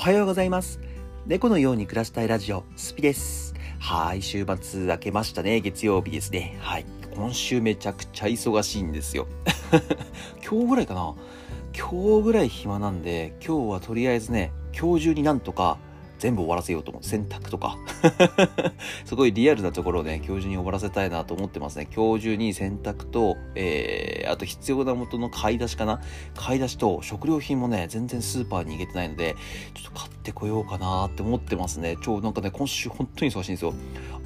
おはようございます。猫のように暮らしたいラジオ、スピです。はい、週末明けましたね。月曜日ですね。はい。今週めちゃくちゃ忙しいんですよ。今日ぐらいかな今日ぐらい暇なんで、今日はとりあえずね、今日中になんとか全部終わらせようと思う。洗濯とか。すごいリアルなところをね、今日中に終わらせたいなと思ってますね。今日中に洗濯と、えー、あと必要な元の買い出しかな買い出しと食料品もね、全然スーパーに行けてないので、ちょっと買ってこようかなって思ってますね。超なんかね、今週本当に忙しいんですよ。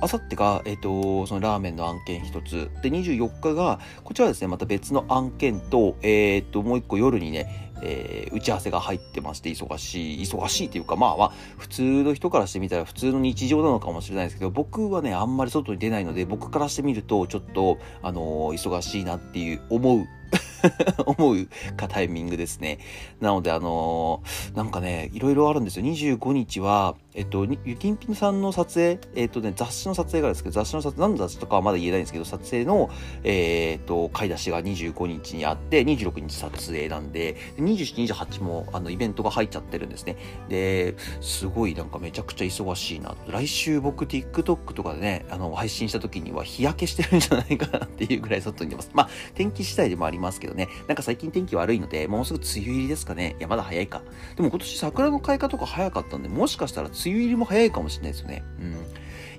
あさってが、えっ、と、そのラーメンの案件一つ。で、24日が、こちらはですね、また別の案件と、えっ、と、もう一個夜にね、えー打ち合わせが入ってまして、忙しい、忙しいっていうか、まあまあ、普通の人からしてみたら普通の日常なのかもしれないですけど、僕はね、あんまり外に出ないので、僕からしてみると、ちょっと、あのー忙しいなっていう、思う。思うかタイミングですね。なので、あのーなんかね、いろいろあるんですよ。25日は、えっと、ゆきんぴんさんの撮影、えっとね、雑誌の撮影がですけど、雑誌の撮影、何の雑誌とかはまだ言えないんですけど、撮影の、えーっと、買い出しが25日にあって、26日撮影なんで、で27、28も、あの、イベントが入っちゃってるんですね。で、すごいなんかめちゃくちゃ忙しいな。来週僕 TikTok とかでね、あの、配信した時には日焼けしてるんじゃないかなっていうぐらい外に出ます。まあ、天気次第でもありますけどね。なんか最近天気悪いので、もうすぐ梅雨入りですかね。いや、まだ早いか。でも今年桜の開花とか早かったんで、もしかしたら梅梅雨入りも早いかもしれないですよね。うん。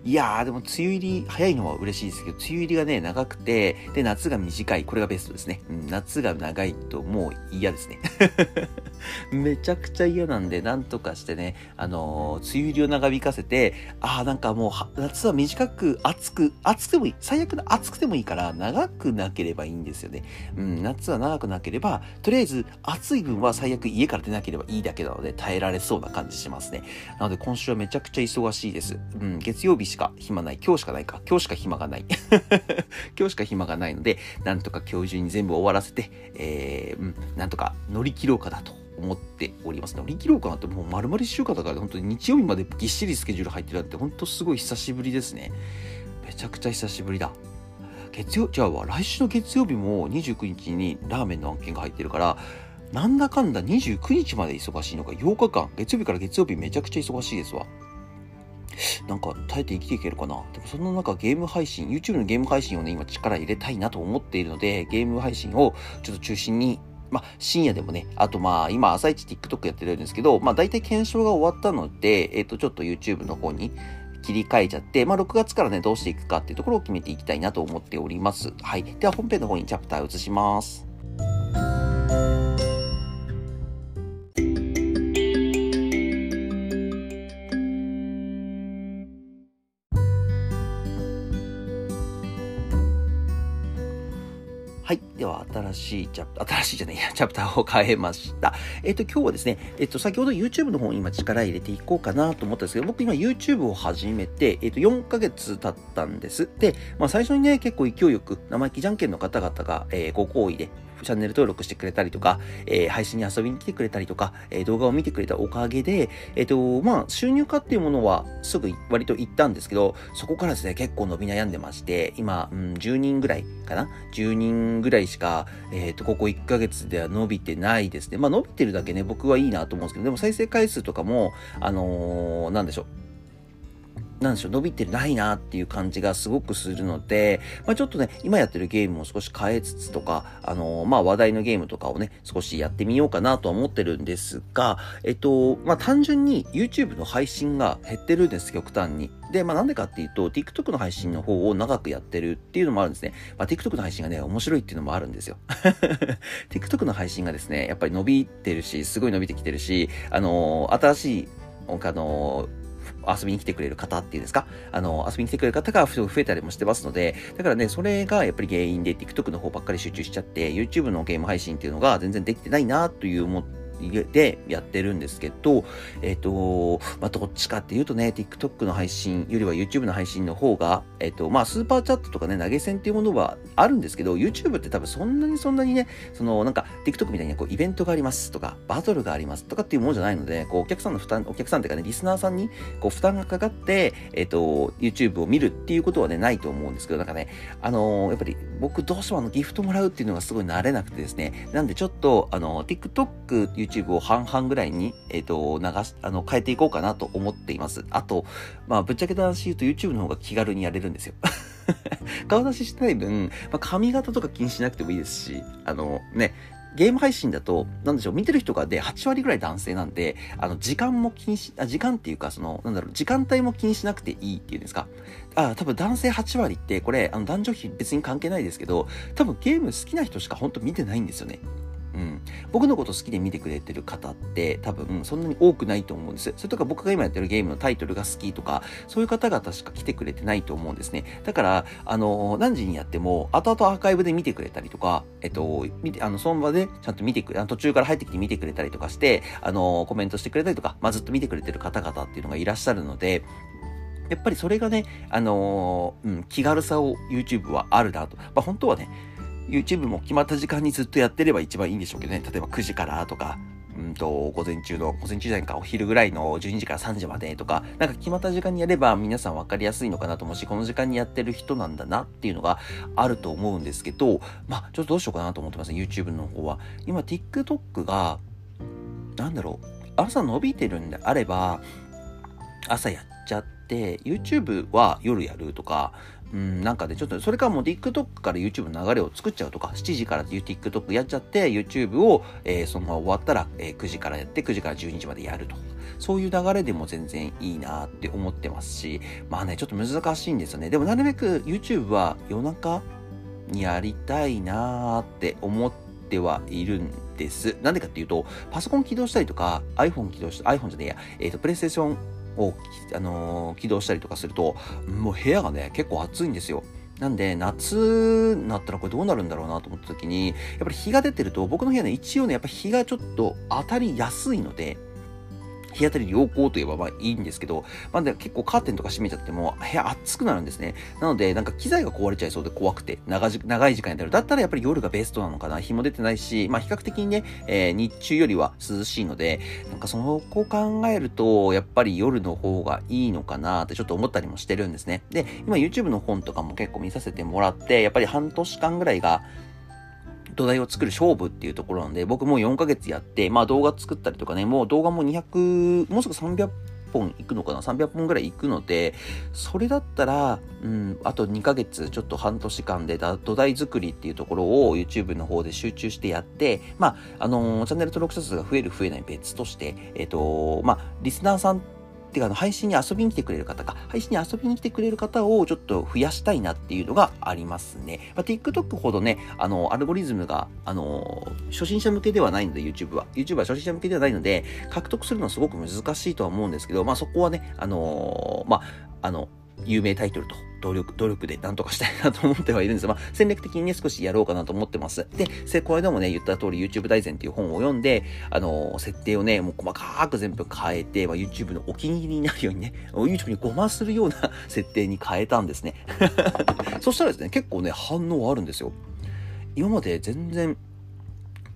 いやー、でも梅雨入り早いのは嬉しいですけど、梅雨入りがね、長くて、で、夏が短い。これがベストですね。うん、夏が長いともう嫌ですね。めちゃくちゃ嫌なんで、なんとかしてね、あのー梅雨入りを長引かせて、ああ、なんかもう、夏は短く、暑く、暑くてもいい。最悪の暑くてもいいから、長くなければいいんですよね。うん、夏は長くなければ、とりあえず暑い分は最悪家から出なければいいだけなので耐えられそうな感じしますね。なので今週はめちゃくちゃ忙しいです。うん、月曜日しか暇ない。今日しかないか。今日しか暇がない。今日しか暇がないので、なんとか今日中に全部終わらせて、えー、うん、なんとか乗り切ろうかなと思っております。乗り切ろうかなってもう丸々1週間だから本当に日曜日までぎっしりスケジュール入ってるなんて本当すごい久しぶりですね。めちゃくちゃ久しぶりだ。月曜、じゃあ来週の月曜日も29日にラーメンの案件が入ってるから、なんだかんだ29日まで忙しいのか、8日間、月曜日から月曜日めちゃくちゃ忙しいですわ。なんか耐えて生きていけるかな？でもそんな中ゲーム配信、YouTube のゲーム配信をね、今力入れたいなと思っているので、ゲーム配信をちょっと中心に、まあ深夜でもね、あとまあ今朝一 TikTok やってるんですけど、まあ大体検証が終わったので、えっ、とちょっと YouTube の方に切り替えちゃって、まあ6月からね、どうしていくかっていうところを決めていきたいなと思っております。はい。では本編の方にチャプター移します。はい。では、新しいチャプター、新しいじゃないや、チャプターを変えました。えっ、と、今日はですね、えっ、と、先ほど YouTube の方に今力入れていこうかなと思ったんですけど、僕今 YouTube を始めて、えっ、と、4ヶ月経ったんです。で、まあ最初にね、結構勢いよく、生意気じゃんけんの方々が、えーご好意で、チャンネル登録してくれたりとか、えー配信に遊びに来てくれたりとか、えー動画を見てくれたおかげで、えっ、と、まあ、収入化っていうものはすぐ割と行ったんですけど、そこからですね、結構伸び悩んでまして、今、うん、10人ぐらいかな ?10 人ぐらいしか、えっ、と、ここ1ヶ月では伸びてないですね。まあ、伸びてるだけね、僕はいいなと思うんですけど、でも再生回数とかも、あのーなんでしょう？なんでしょう、伸びてないなっていう感じがすごくするので、まあちょっとね、今やってるゲームも少し変えつつとか、あのーまあ話題のゲームとかをね、少しやってみようかなとは思ってるんですが、えっと、まあ単純に YouTube の配信が減ってるんです、極端に。で、まあなんでかっていうと、TikTok の配信の方を長くやってるっていうのもあるんですね。まあ TikTok の配信がね、面白いっていうのもあるんですよ。TikTok の配信がですね、やっぱり伸びてるし、すごい伸びてきてるし、あのー新しい、あのー遊びに来てくれる方っていうんですか？あの、遊びに来てくれる方が増えたりもしてますので、だからね、それがやっぱり原因で TikTok の方ばっかり集中しちゃって、YouTube のゲーム配信っていうのが全然できてないなという思って、でやってるんですけど、えっ、と、まあ、どっちかっていうとね、TikTok の配信よりは YouTube の配信の方が、えっ、と、まあ、スーパーチャットとかね、投げ銭っていうものはあるんですけど、YouTube って多分そんなにそんなにね、その、なんか、TikTok みたいにこう、イベントがありますとか、バトルがありますとかっていうものじゃないので、こう、お客さんの負担、お客さんっていうかね、リスナーさんに、こう、負担がかかって、えっ、と、YouTube を見るっていうことはね、ないと思うんですけど、なんかね、あのーやっぱり僕どうしてもあのギフトもらうっていうのがすごい慣れなくてですね、なんでちょっと、あの、TikTok、YouTube を半々ぐらいに、えっ、と、流し、あの、変えていこうかなと思っています。あと、まあ、ぶっちゃけた話言うと YouTube の方が気軽にやれるんですよ。顔出ししたい分、まあ、髪型とか気にしなくてもいいですし、あの、ね、ゲーム配信だと、なんでしょう、見てる人がで8割ぐらい男性なんで、あの、時間も気にし、あ、時間っていうか、その、なんだろう、時間帯も気にしなくていいっていうんですか。あ、多分男性8割って、これ、あの、男女比別に関係ないですけど、多分ゲーム好きな人しか本当見てないんですよね。うん、僕のこと好きで見てくれてる方って多分そんなに多くないと思うんです。それとか僕が今やってるゲームのタイトルが好きとか、そういう方々しか来てくれてないと思うんですね。だから、あの、何時にやっても、後々アーカイブで見てくれたりとか、えっと、見て、あの、その場でちゃんと見てくれ、途中から入ってきて見てくれたりとかして、あの、コメントしてくれたりとか、まあ、ずっと見てくれてる方々っていうのがいらっしゃるので、やっぱりそれがね、あのー、うん、気軽さを YouTube はあるなと。まあ、本当はね、YouTube も決まった時間にずっとやってれば一番いいんでしょうけどね。例えば9時からとか、うんと、午前中の、午前中じゃないか、お昼ぐらいの12時から3時までとか、なんか決まった時間にやれば皆さん分かりやすいのかなと思うし、この時間にやってる人なんだなっていうのがあると思うんですけど、まあ、ちょっとどうしようかなと思ってますね、YouTube の方は。今、TikTok が、なんだろう、朝伸びてるんであれば、朝やっちゃって、YouTube は夜やるとか、うん、なんかでちょっと、それからもう TikTok から YouTube の流れを作っちゃうとか、7時から TikTok やっちゃって、YouTube を、えー、そのまま終わったら、えー、9時からやって、9時から12時までやると。そういう流れでも全然いいなって思ってますし、まあね、ちょっと難しいんですよね。でもなるべく YouTube は夜中にやりたいなって思ってはいるんです。なんでかっていうと、パソコン起動したりとか、iPhone 起動した、iPhone じゃねえや、えっ、ー、と、プレイステーションを、あのー、起動したりとかすると、もう部屋がね、結構暑いんですよ。なんで、夏になったらこれどうなるんだろうなと思った時に、やっぱり日が出てると、僕の部屋ね、一応ね、やっぱ日がちょっと当たりやすいので、日当たり良好といえばまあいいんですけど、まあ、で結構カーテンとか閉めちゃっても部屋暑くなるんですね。なので、なんか機材が壊れちゃいそうで怖くて、長長い時間やってる。だったらやっぱり夜がベストなのかな。日も出てないし、まあ比較的にね、えー、日中よりは涼しいので、なんかそのこを考えると、やっぱり夜の方がいいのかなってちょっと思ったりもしてるんですね。で、今 YouTube の本とかも結構見させてもらって、やっぱり半年間ぐらいが、土台を作る勝負っていうところなんで、僕もう4ヶ月やって、まあ動画作ったりとかね、もう動画も200、もうすぐ300本いくのかな ?300 本ぐらいいくので、それだったら、うん、あと2ヶ月、ちょっと半年間で土台作りっていうところを YouTube の方で集中してやって、まあ、あのー、チャンネル登録者数が増える増えない別として、えっ、ー、と、まあ、リスナーさんてかあの配信に遊びに来てくれる方か、配信に遊びに来てくれる方をちょっと増やしたいなっていうのがありますね。まあ、TikTok ほどね、あの、アルゴリズムが、あの、初心者向けではないので、YouTube は。YouTube は初心者向けではないので、獲得するのはすごく難しいとは思うんですけど、まあそこはね、あのまあ、あの、有名タイトルと努力、努力でなんとかしたいなと思ってはいるんですが、まあ、戦略的にね、少しやろうかなと思ってます。で、この間もね、言った通り YouTube 大全っていう本を読んで、あの、設定をね、もう細かく全部変えて、まあ、YouTube のお気に入りになるようにね、YouTube にごまするような 設定に変えたんですね。そしたらですね、結構ね、反応あるんですよ。今まで全然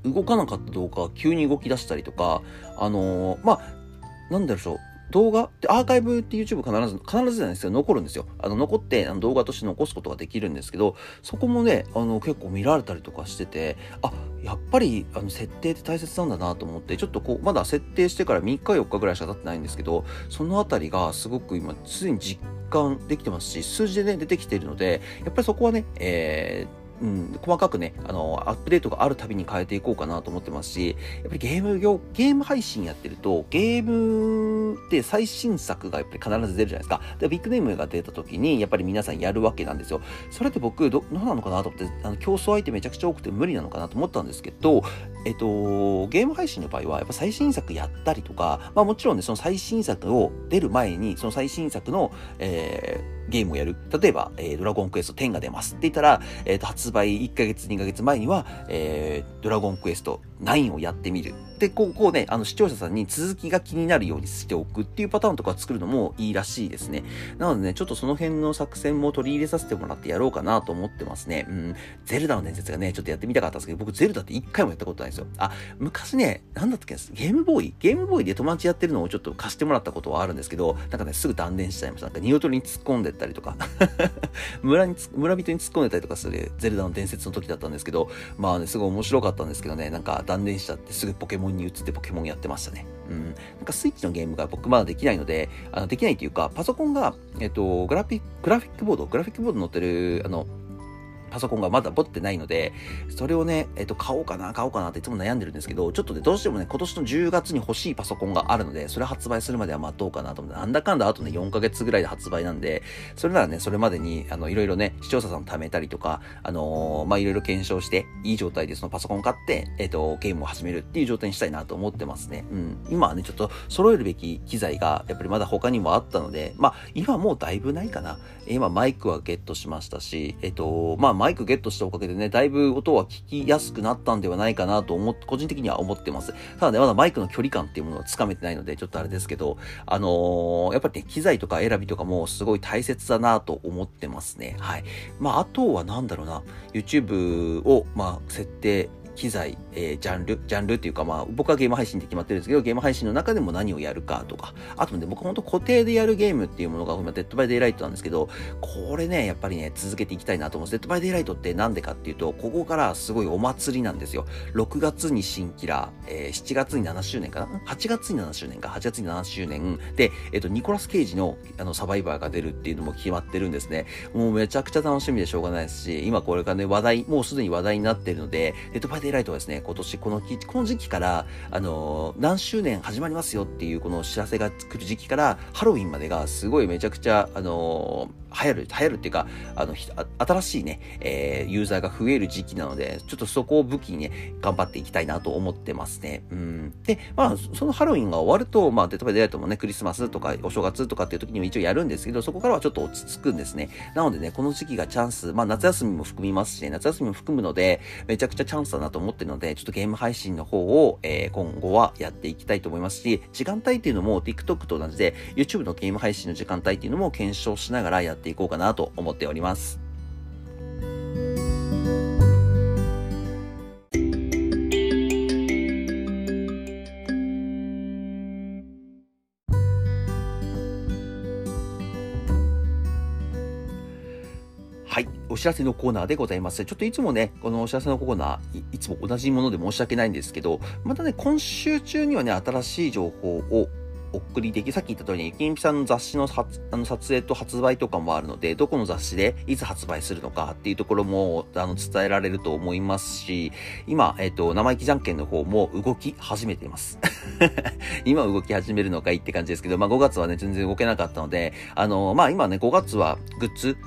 動かなかった動画が急に動き出したりとか、あのー、まあ、なんだろう、動画でアーカイブって YouTube 必ず、必ずじゃないですけど、残るんですよ。あの、残ってあの動画として残すことができるんですけど、そこもね、あの、結構見られたりとかしてて、あ、やっぱり、あの、設定って大切なんだなと思って、ちょっとこう、まだ設定してから3日4日ぐらいしか経ってないんですけど、そのあたりがすごく今、すでに実感できてますし、数字でね、出てきているので、やっぱりそこはね、えー、うん、細かくね、あの、アップデートがあるたびに変えていこうかなと思ってますし、やっぱりゲーム業、ゲーム配信やってると、ゲームって最新作がやっぱり必ず出るじゃないですか。で、ビッグネームが出た時に、やっぱり皆さんやるわけなんですよ。それって僕、ど、どうなのかなと思って、あの、競争相手めちゃくちゃ多くて無理なのかなと思ったんですけど、えっと、ゲーム配信の場合は、やっぱ最新作やったりとか、まあもちろんね、その最新作を出る前に、その最新作の、えー、ゲームをやる。例えば、えー、ドラゴンクエスト10が出ますって言ったら、えっ、ー、と、発売1ヶ月、2ヶ月前には、えー、ドラゴンクエスト9をやってみる。で、こう、こうね、あの、視聴者さんに続きが気になるようにしておくっていうパターンとか作るのもいいらしいですね。なのでね、ちょっとその辺の作戦も取り入れさせてもらってやろうかなと思ってますね。うん。ゼルダの伝説がね、ちょっとやってみたかったんですけど、僕ゼルダって一回もやったことないんですよ。あ、昔ね、なんだったっけゲームボーイ？ゲームボーイで友達やってるのをちょっと貸してもらったことはあるんですけど、なんかね、すぐ断念しちゃいました。なんか、ニオトリに突っ込んでったりとか 村に、村人に突っ込んでたりとかするゼルダの伝説の時だったんですけど、まあね、すごい面白かったんですけどね、なんか断念しちゃってすぐポケモンモンに移ってポケモンやってましたね。うん。なんかスイッチのゲームが僕まだできないので、あのできないっていうか、パソコンが、えっと、グラフィックグラフィックボード、グラフィックボード乗ってる、あの、パソコンがまだ持ってないので、それをね、えっ、と、買おうかな、買おうかなっていつも悩んでるんですけど、ちょっとね、どうしてもね、今年の10月に欲しいパソコンがあるので、それ発売するまでは待とうかなと思って、なんだかんだあとね、4ヶ月ぐらいで発売なんで、それならね、それまでに、あの、いろいろね、視聴者さん貯めたりとか、あのー、まあ、いろいろ検証して、いい状態でそのパソコン買って、えっ、と、ゲームを始めるっていう状態にしたいなと思ってますね。うん。今はね、ちょっと揃えるべき機材が、やっぱりまだ他にもあったので、まあ、今もうだいぶないかな。今、マイクはゲットしましたし、えっ、と、まあ、マイクゲットしたおかげでね、だいぶ音は聞きやすくなったんではないかなと思って、個人的には思ってます。ただね、まだマイクの距離感っていうものをつかめてないので、ちょっとあれですけど、あのー、やっぱりね、機材とか選びとかもすごい大切だなと思ってますね。はい。まあ、あとはなんだろうな、YouTube を、まあ、設定、機材、えー、ジャンル、ジャンルっていうかまあ、僕はゲーム配信で決まってるんですけど、ゲーム配信の中でも何をやるかとか、あとね、僕ほんと固定でやるゲームっていうものが今、 Dead by Daylight なんですけど、これね、やっぱりね、続けていきたいなと思うんです。 Dead by Daylight ってなんでかっていうと、ここからすごいお祭りなんですよ。6月に新キラー、えー、7月に7周年かな ?8 月に7周年か、8月に7周年で、えっ、ー、と、ニコラス・ケイジのあのサバイバーが出るっていうのも決まってるんですね。もうめちゃくちゃ楽しみでしょうがないですし、今これがね、話題、もうすでに話題になってるので、 Dead by Daylight はですね、今年このこの時期から、あのー、何周年始まりますよっていうこの知らせが来る時期から、ハロウィンまでがすごいめちゃくちゃ、あのー流行る、流行るっていうか、あの、新しいね、えー、ユーザーが増える時期なので、ちょっとそこを武器にね、頑張っていきたいなと思ってますね。うん。で、まあ、そのハロウィンが終わると、まあ、例えばデートもね、クリスマスとかお正月とかっていう時にも一応やるんですけど、そこからはちょっと落ち着くんですね。なのでね、この時期がチャンス、まあ、夏休みも含みますしね、夏休みも含むので、めちゃくちゃチャンスだなと思ってるので、ちょっとゲーム配信の方を、えー、今後はやっていきたいと思いますし、時間帯っていうのも TikTok と同じで、YouTube のゲーム配信の時間帯っていうのも検証しながらやってていこうかなと思っております。はい。お知らせのコーナーでございます。ちょっといつもね、このお知らせのコーナーい、いつも同じもので申し訳ないんですけど、またね、今週中にはね、新しい情報をお送りでき、さっき言った通りに、ゆきんぴさんの雑誌のあの撮影と発売とかもあるので、どこの雑誌でいつ発売するのかっていうところも、あの、伝えられると思いますし、今、えっ、ー、と、生意気じゃんけんの方も動き始めています。今動き始めるのかいって感じですけど、まあ5月はね、全然動けなかったので、あの、まあ今ね、5月はグッズ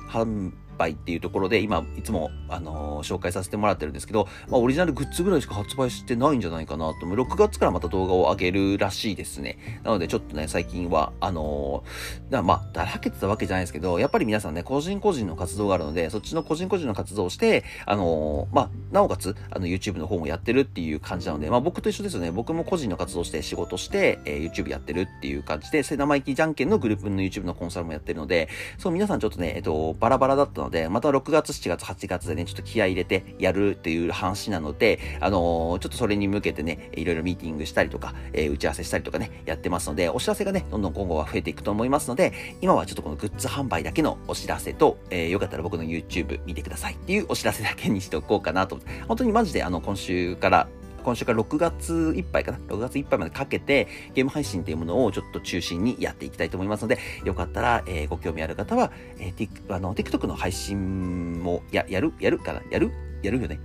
売っていうところで、今、いつも、あのー、紹介させてもらってるんですけど、まあ、オリジナルグッズぐらいしか発売してないんじゃないかなと。6月からまた動画を上げるらしいですね。なので、ちょっとね、最近は、あのー、まあ、だらけてたわけじゃないですけど、やっぱり皆さんね、個人個人の活動があるので、そっちの個人個人の活動をして、あのー、まあ、なおかつ、あの、YouTube の方もやってるっていう感じなので、まあ、僕と一緒ですよね。僕も個人の活動して仕事して、えー、YouTube やってるっていう感じで、生意気じゃんけんのグループの YouTube のコンサルもやってるので、そう、皆さんちょっとね、えっと、バラバラだったので、また6月7月、8月でね、ちょっと気合入れてやるっていう話なので、あのー、ちょっとそれに向けてね、いろいろミーティングしたりとか、えー、打ち合わせしたりとかね、やってますので、お知らせがね、どんどん今後は増えていくと思いますので、今はちょっとこのグッズ販売だけのお知らせと、えー、よかったら僕の YouTube 見てくださいっていうお知らせだけにしておこうかなと。本当にマジであの、今週から今週から6月いっぱいかな ?6 月いっぱいまでかけて、ゲーム配信っていうものをちょっと中心にやっていきたいと思いますので、よかったら、えー、ご興味ある方は、えー、あの、TikTok の配信もや、やる？やるかな？やる？やるよね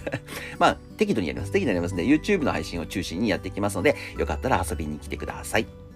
まあ、適度にやります。適度にやりますので、YouTube の配信を中心にやっていきますので、よかったら遊びに来てください。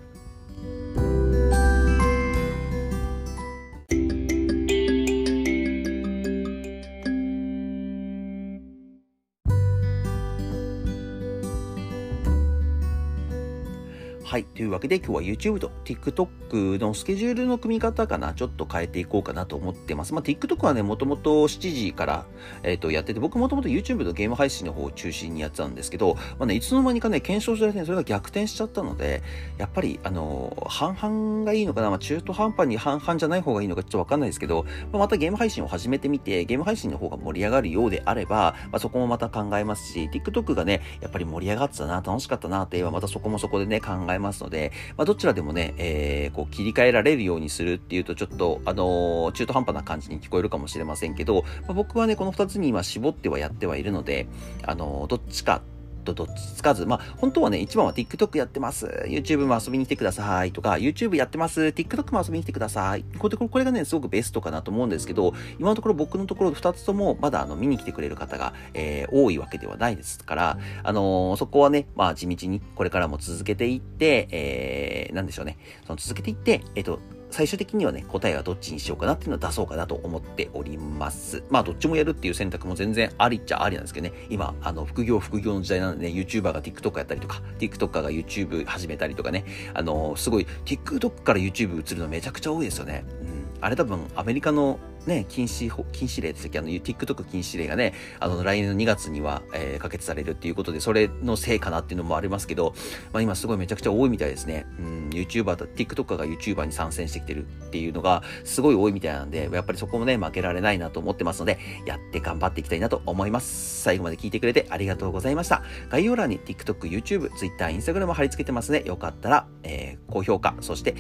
はい。というわけで今日は YouTube と TikTok のスケジュールの組み方かな、ちょっと変えていこうかなと思ってます。まあ、TikTok はね、もともと7時から、えっ、ー、と、やってて、僕もともと YouTube のゲーム配信の方を中心にやってたんですけど、まあね、いつの間にかね、検証してね、それが逆転しちゃったので、やっぱり、あの、半々がいいのかな、まあ、中途半端に半々じゃない方がいいのかちょっとわかんないですけど、まあ、またゲーム配信を始めてみて、ゲーム配信の方が盛り上がるようであれば、まあ、そこもまた考えますし、TikTok がね、やっぱり盛り上がってたな、楽しかったなって言えば、またそこもそこでね、考えますので、まあ、どちらでもね、えー、こう切り替えられるようにするっていうと、ちょっと、あのー、中途半端な感じに聞こえるかもしれませんけど、まあ、僕はね、この2つに今絞ってはやってはいるので、あのー、どっちかとどっちつかず、まあ、本当はね、一番は TikTok やってます。YouTube も遊びに来てくださいとか、YouTube やってます。TikTok も遊びに来てください。これこれがね、すごくベストかなと思うんですけど、今のところ僕のところ2つとも、まだあの、見に来てくれる方が、えー、多いわけではないですから、あのー、そこはね、まあ、地道にこれからも続けていって、えー、なんでしょうね。その続けていって、えっ、と、最終的にはね、答えはどっちにしようかなっていうのを出そうかなと思っております。まあ、どっちもやるっていう選択も全然ありっちゃありなんですけどね、今、あの、副業副業の時代なんでね、YouTuber が TikTok やったりとか、TikTok が YouTube 始めたりとかね、あの、すごい、TikTok から YouTube 映るのめちゃくちゃ多いですよね。うん。あれ多分、アメリカのね、禁止、禁止令ですけ、あの、TikTok 禁止令がね、あの、来年の2月には、えー、可決されるっていうことで、それのせいかなっていうのもありますけど、まあ今すごいめちゃくちゃ多いみたいですね。うん、YouTuber と、TikToker が YouTuber に参戦してきてるっていうのが、すごい多いみたいなんで、やっぱりそこもね、負けられないなと思ってますので、やって頑張っていきたいなと思います。最後まで聞いてくれてありがとうございました。概要欄に TikTok、YouTube、Twitter、Instagram 貼り付けてますね。よかったら、えー、高評価、そして、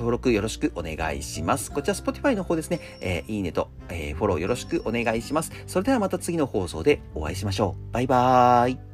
登録よろしくお願いします。こちら Spotify の方ですね、えー、いいねと、えー、フォローよろしくお願いします。それではまた次の放送でお会いしましょう。バイバーイ。